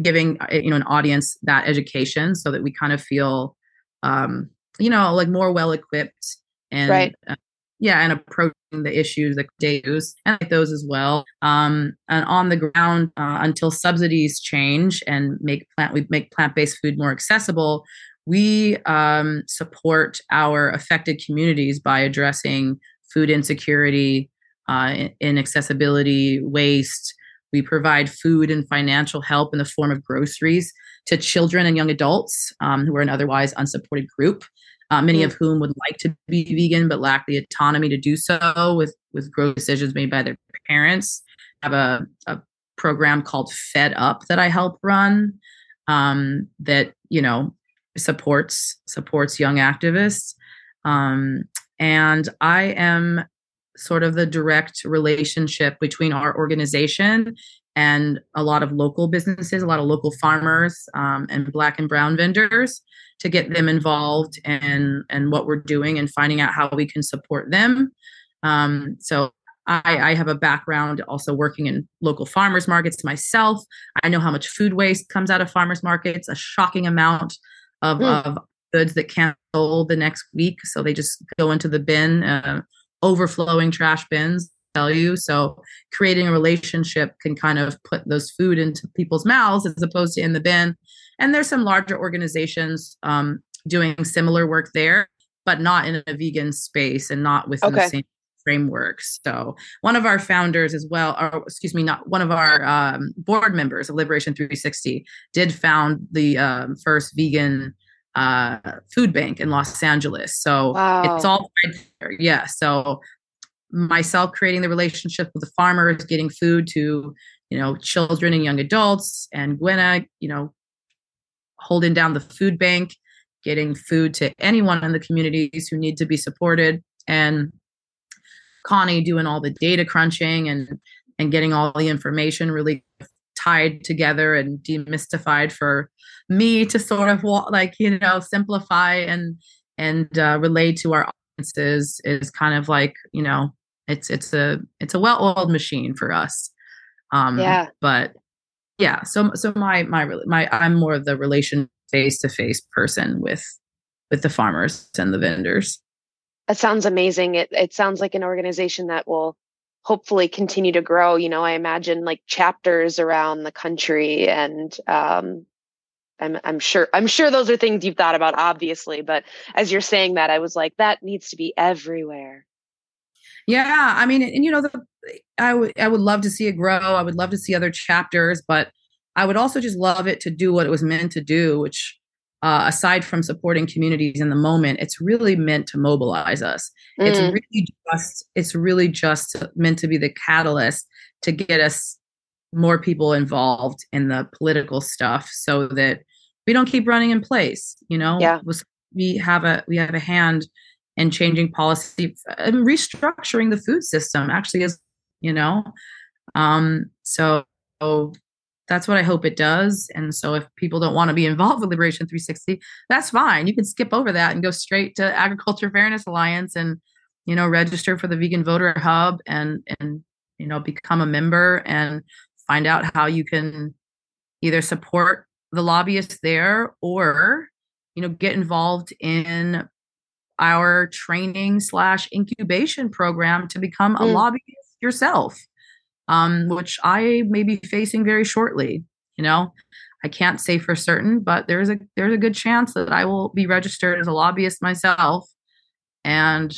giving uh, you know an audience that education so that we kind of feel um you know like more well equipped and right. uh, yeah and approaching the issues like days and like those as well. Um, and on the ground uh, until subsidies change and make plant we make plant-based food more accessible we um, support our affected communities by addressing food insecurity uh, inaccessibility waste. We provide food and financial help in the form of groceries to children and young adults um, who are an otherwise unsupported group uh, many mm. of whom would like to be vegan but lack the autonomy to do so with with growth decisions made by their parents. I have a, a program called Fed Up that I help run um, that you know supports supports young activists, um, and I am sort of the direct relationship between our organization and a lot of local businesses, a lot of local farmers um, and black and brown vendors to get them involved in and what we're doing and finding out how we can support them. Um, so I, I, have a background also working in local farmers markets myself. I know how much food waste comes out of farmers markets, a shocking amount of, mm. of goods that can't sold the next week. So they just go into the bin, uh, overflowing trash bins tell you. So creating a relationship can kind of put those food into people's mouths as opposed to in the bin. And there's some larger organizations um, doing similar work there, but not in a vegan space and not within okay. the same framework. So one of our founders as well, or excuse me, not one of our um, board members of Liberation 360 did found the um, first vegan uh, food bank in Los Angeles. So wow. it's all yeah. So myself creating the relationship with the farmers, getting food to, you know, children and young adults, and Gwenna, you know, holding down the food bank, getting food to anyone in the communities who need to be supported, and Connie doing all the data crunching and and getting all the information really tied together and demystified for me to sort of like you know simplify and and uh, relate to our audiences is kind of like you know it's it's a it's a well-oiled machine for us. Um, yeah. But yeah, so so my my my I'm more of the relation face to face person with with the farmers and the vendors. That sounds amazing. It it sounds like an organization that will hopefully continue to grow. You know, I imagine like chapters around the country and um I'm I'm sure I'm sure those are things you've thought about obviously, but as you're saying that I was like that needs to be everywhere. Yeah, I mean, and you know, the I would I would love to see it grow. I would love to see other chapters, but I would also just love it to do what it was meant to do, which uh, aside from supporting communities in the moment, it's really meant to mobilize us. Mm. It's really just it's really just meant to be the catalyst to get us more people involved in the political stuff, so that we don't keep running in place. You know, yeah. we have a we have a hand in changing policy and restructuring the food system. Actually, is you know, um, so that's what I hope it does. And so if people don't want to be involved with Liberation 360, that's fine. You can skip over that and go straight to Agriculture Fairness Alliance and, you know, register for the Vegan Voter Hub and and you know become a member and find out how you can either support the lobbyists there or you know get involved in our training slash incubation program to become a mm. lobbyist yourself um, which I may be facing very shortly. You know, I can't say for certain, but there's a there's a good chance that I will be registered as a lobbyist myself, and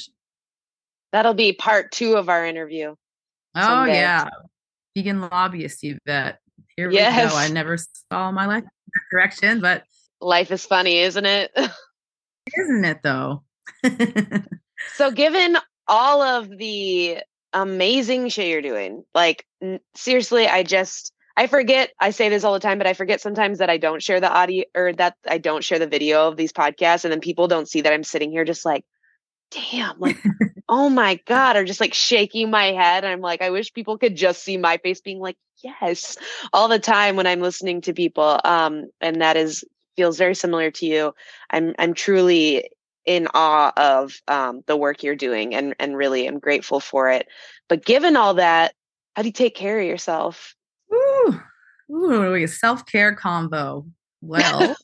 that'll be part two of our interview. Oh yeah, vegan lobbyist, you bet. Here yes. we go. I never saw my life direction, but life is funny, isn't it? isn't it though? so, given all of the amazing shit you're doing. Like n- seriously, I just I forget I say this all the time, but I forget sometimes that I don't share the audio or that I don't share the video of these podcasts and then people don't see that I'm sitting here just like damn, like oh my god, or just like shaking my head. I'm like I wish people could just see my face being like yes all the time when I'm listening to people. Um and that is feels very similar to you. I'm I'm truly in awe of um, the work you're doing and and really am grateful for it. But given all that, how do you take care of yourself? Ooh, ooh, a self care combo. Well,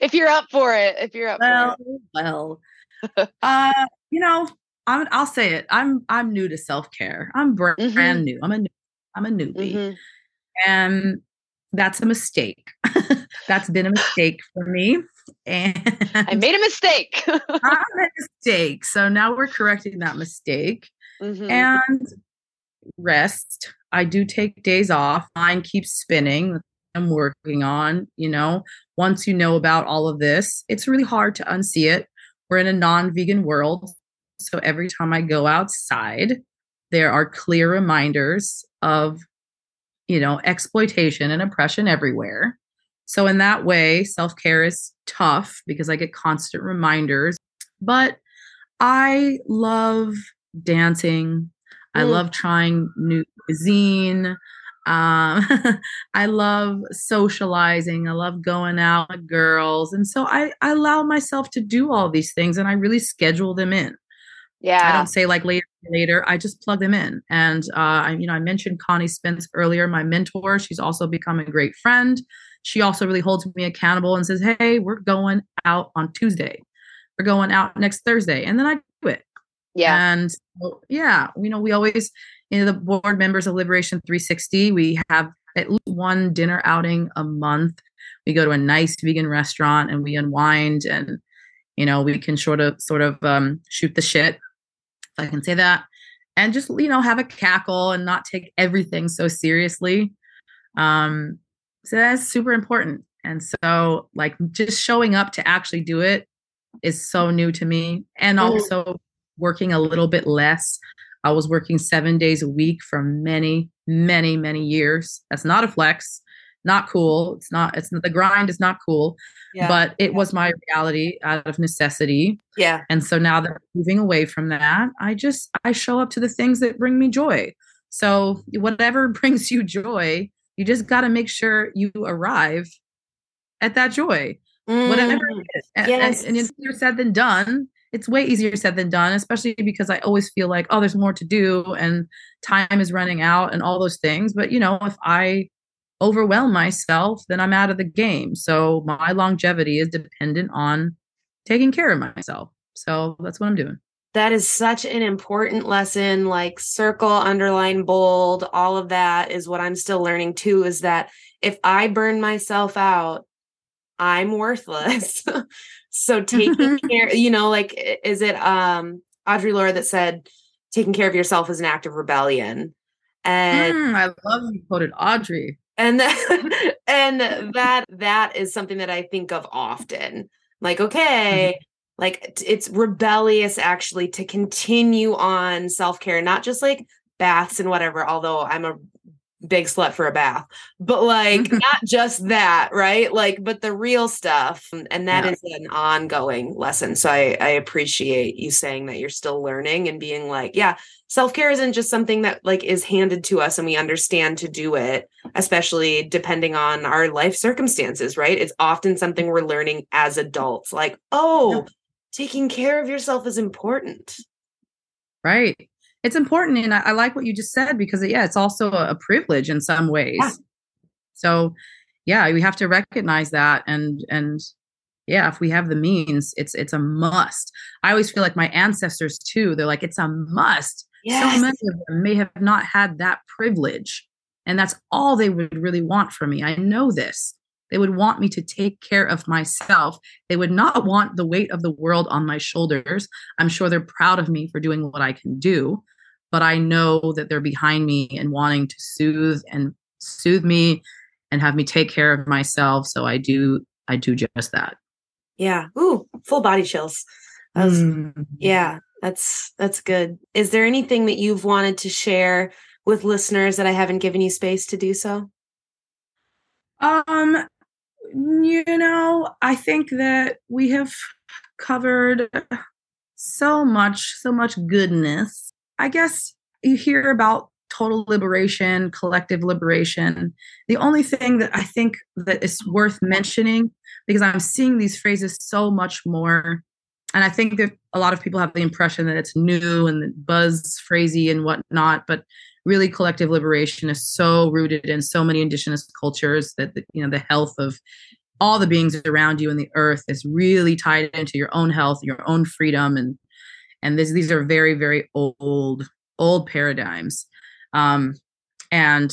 if you're up for it, if you're up well, for it. Well, uh, you know, I'm, I'll say it. I'm I'm new to self care. I'm brand, mm-hmm. brand new. I'm a new, I'm a newbie, mm-hmm. and that's a mistake. that's been a mistake for me. And I made a mistake. I made a mistake. So now we're correcting that mistake. Mm-hmm. And rest. I do take days off. Mine keeps spinning. I'm working on, you know, once you know about all of this, it's really hard to unsee it. We're in a non vegan world. So every time I go outside, there are clear reminders of, you know, exploitation and oppression everywhere. So, in that way, self care is tough because I get constant reminders. But I love dancing. I mm. love trying new cuisine. Um, I love socializing. I love going out with girls. And so I, I allow myself to do all these things and I really schedule them in. Yeah. I don't say like later, later. I just plug them in. And, uh, I, you know, I mentioned Connie Spence earlier, my mentor. She's also become a great friend she also really holds me accountable and says, Hey, we're going out on Tuesday. We're going out next Thursday. And then I do it. Yeah. And so, yeah, you know, we always, you know, the board members of Liberation 360, we have at least one dinner outing a month. We go to a nice vegan restaurant and we unwind and, you know, we can sort of, sort of um, shoot the shit, I can say that, and just, you know, have a cackle and not take everything so seriously. Um, so that's super important. And so, like, just showing up to actually do it is so new to me. And also working a little bit less. I was working seven days a week for many, many, many years. That's not a flex, not cool. It's not, it's not, the grind is not cool, yeah. but it was my reality out of necessity. Yeah. And so now that I'm moving away from that, I just, I show up to the things that bring me joy. So whatever brings you joy, you just got to make sure you arrive at that joy, mm. whatever it is. And, yes. and, and it's easier said than done. It's way easier said than done, especially because I always feel like, oh, there's more to do and time is running out and all those things. But, you know, if I overwhelm myself, then I'm out of the game. So my longevity is dependent on taking care of myself. So that's what I'm doing that is such an important lesson like circle underline bold all of that is what i'm still learning too is that if i burn myself out i'm worthless so taking care you know like is it um audre lorde that said taking care of yourself is an act of rebellion And mm, I love you quoted Audre. And that, and that that is something that I think of often. Like, okay, mm-hmm. like it's rebellious actually to continue on self-care, not just like baths and whatever, although I'm a big slut for a bath. But like mm-hmm. not just that right? Like but the real stuff um, and that yeah. is an ongoing lesson. So I, I appreciate you saying that you're still learning and being like yeah self-care isn't just something that like is handed to us and we understand to do it especially depending on our life circumstances right? It's often something we're learning as adults like oh yeah. taking care of yourself is important. Right it's important and I, I, like what you just said because yeah it's also a, a privilege in some ways yeah. so yeah we have to recognize that and and yeah if we have the means it's it's a must i always feel like my ancestors too they're like it's a must yes. so many of them may have not had that privilege and that's all they would really want from me i know this they would want me to take care of myself. They would not want the weight of the world on my shoulders. I'm sure they're proud of me for doing what I can do, but I know that they're behind me and wanting to soothe and soothe me and have me take care of myself. So I do I do just that. Yeah. Ooh, full body chills. Was, mm. Yeah, that's that's good. Is there anything that you've wanted to share with listeners that I haven't given you space to do so? Um, you know, I think that we have covered so much, so much goodness. I guess you hear about total liberation, collective liberation. The only thing that I think that is worth mentioning, because I'm seeing these phrases so much more, and I think that a lot of people have the impression that it's new and buzz phrasey and whatnot, but really collective liberation is so rooted in so many indigenous cultures that the, you know the health of all the beings around you in the earth is really tied into your own health, your own freedom, and and this, these are very very old old paradigms, um, and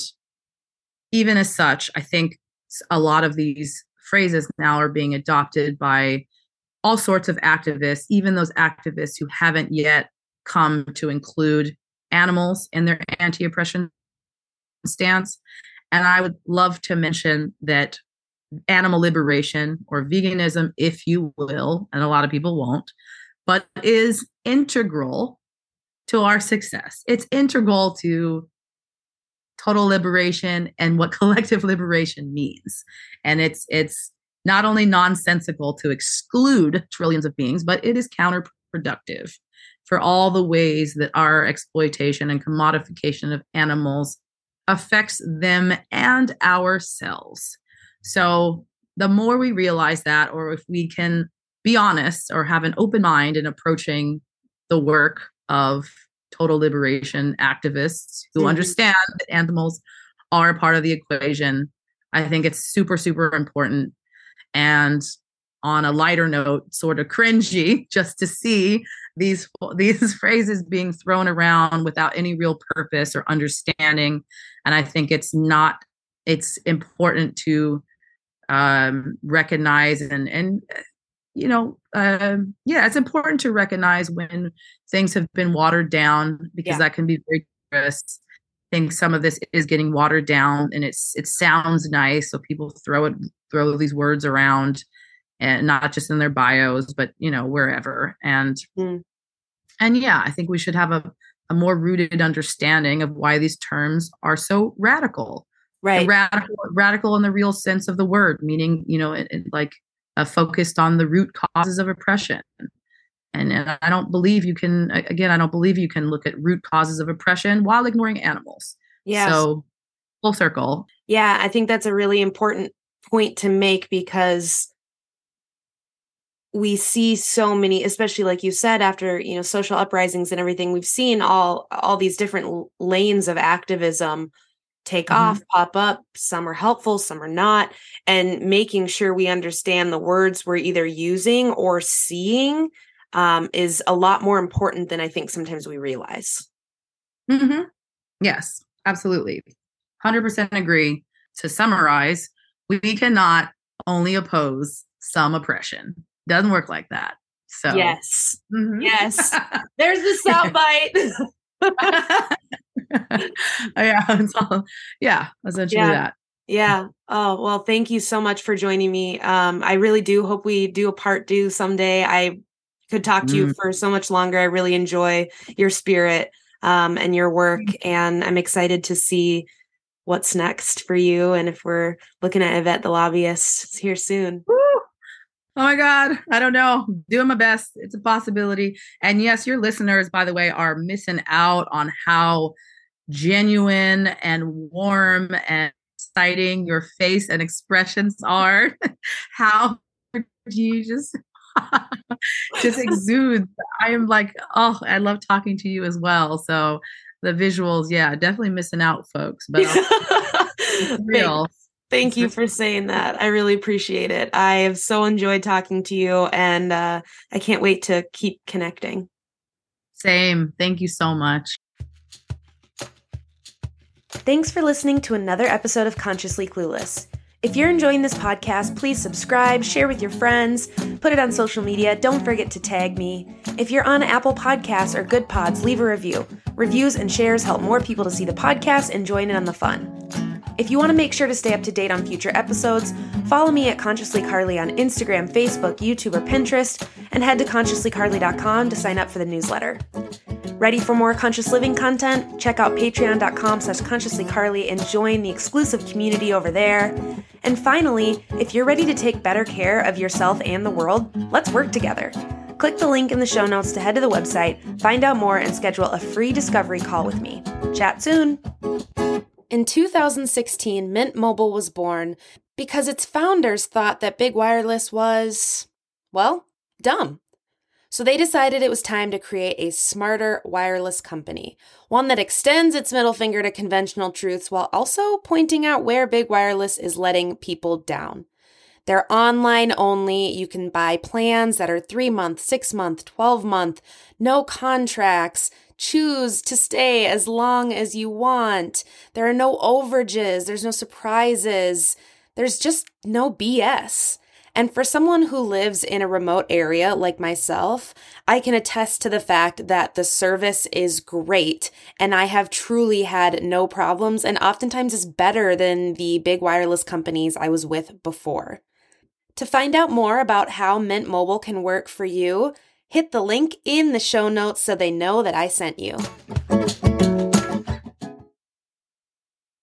even as such, I think a lot of these phrases now are being adopted by all sorts of activists, even those activists who haven't yet come to include animals in their anti-oppression stance. And I would love to mention that animal liberation or veganism, if you will, and a lot of people won't, but is integral to our success. It's integral to total liberation and what collective liberation means. And it's it's not only nonsensical to exclude trillions of beings, but it is counterproductive for all the ways that our exploitation and commodification of animals affects them and ourselves. So the more we realize that, or if we can be honest or have an open mind in approaching the work of total liberation activists who mm-hmm. understand that animals are part of the equation, I think it's super, super important. And on a lighter note, sort of cringy just to see these these phrases being thrown around without any real purpose or understanding. And I think it's not it's important to um, recognize and and you know uh, yeah it's important to recognize when things have been watered down because yeah. that can be very dangerous I think some of this is getting watered down and it's it sounds nice so people throw it throw these words around and not just in their bios but you know wherever and mm. and yeah i think we should have a, a more rooted understanding of why these terms are so radical right radical radical in the real sense of the word meaning you know it, it, like uh, focused on the root causes of oppression. And, and i don't believe you can again i don't believe you can look at root causes of oppression while ignoring animals. Yeah so full circle. Yeah i think that's a really important point to make because we see so many especially like you said after you know social uprisings and everything we've seen all all these different lanes of activism take mm-hmm. off, pop up. Some are helpful, some are not. And making sure we understand the words we're either using or seeing um, is a lot more important than I think sometimes we realize. Mm-hmm. Yes, absolutely. 100% agree. To summarize, we cannot only oppose some oppression. Doesn't work like that. So, yes. Mm-hmm. Yes. There's the soundbite. yeah, it's all, yeah, essentially yeah. that. Yeah. Oh, well, thank you so much for joining me. Um, I really do hope we do a part two someday. I could talk to mm. you for so much longer. I really enjoy your spirit um, and your work, and I'm excited to see what's next for you. And if we're looking at Yvette the lobbyist here soon. Woo! Oh my God. I don't know. Doing my best. It's a possibility. And yes, your listeners, by the way, are missing out on how genuine and warm and exciting your face and expressions are. how you just just exudes. I am like, oh, I love talking to you as well. So the visuals, yeah, definitely missing out, folks. But real. Thank you for saying that. I really appreciate it. I have so enjoyed talking to you, and uh, I can't wait to keep connecting. Same. Thank you so much. Thanks for listening to another episode of Consciously Clueless. If you're enjoying this podcast, please subscribe, share with your friends, put it on social media. Don't forget to tag me. If you're on Apple Podcasts or Good Pods, leave a review. Reviews and shares help more people to see the podcast and join in on the fun. If you want to make sure to stay up to date on future episodes, follow me at Consciously Carly on Instagram, Facebook, YouTube, or Pinterest, and head to consciouslycarly.com to sign up for the newsletter. Ready for more conscious living content? Check out patreon.com slash consciouslycarly and join the exclusive community over there. And finally, if you're ready to take better care of yourself and the world, let's work together. Click the link in the show notes to head to the website, find out more, and schedule a free discovery call with me. Chat soon! In 2016, Mint Mobile was born because its founders thought that big wireless was, well, dumb. So they decided it was time to create a smarter wireless company, one that extends its middle finger to conventional truths while also pointing out where big wireless is letting people down. They're online only. You can buy plans that are three month, six month, 12 month, no contracts choose to stay as long as you want. There are no overages, there's no surprises, there's just no BS. And for someone who lives in a remote area like myself, I can attest to the fact that the service is great and I have truly had no problems and oftentimes is better than the big wireless companies I was with before. To find out more about how Mint Mobile can work for you, Hit the link in the show notes so they know that I sent you.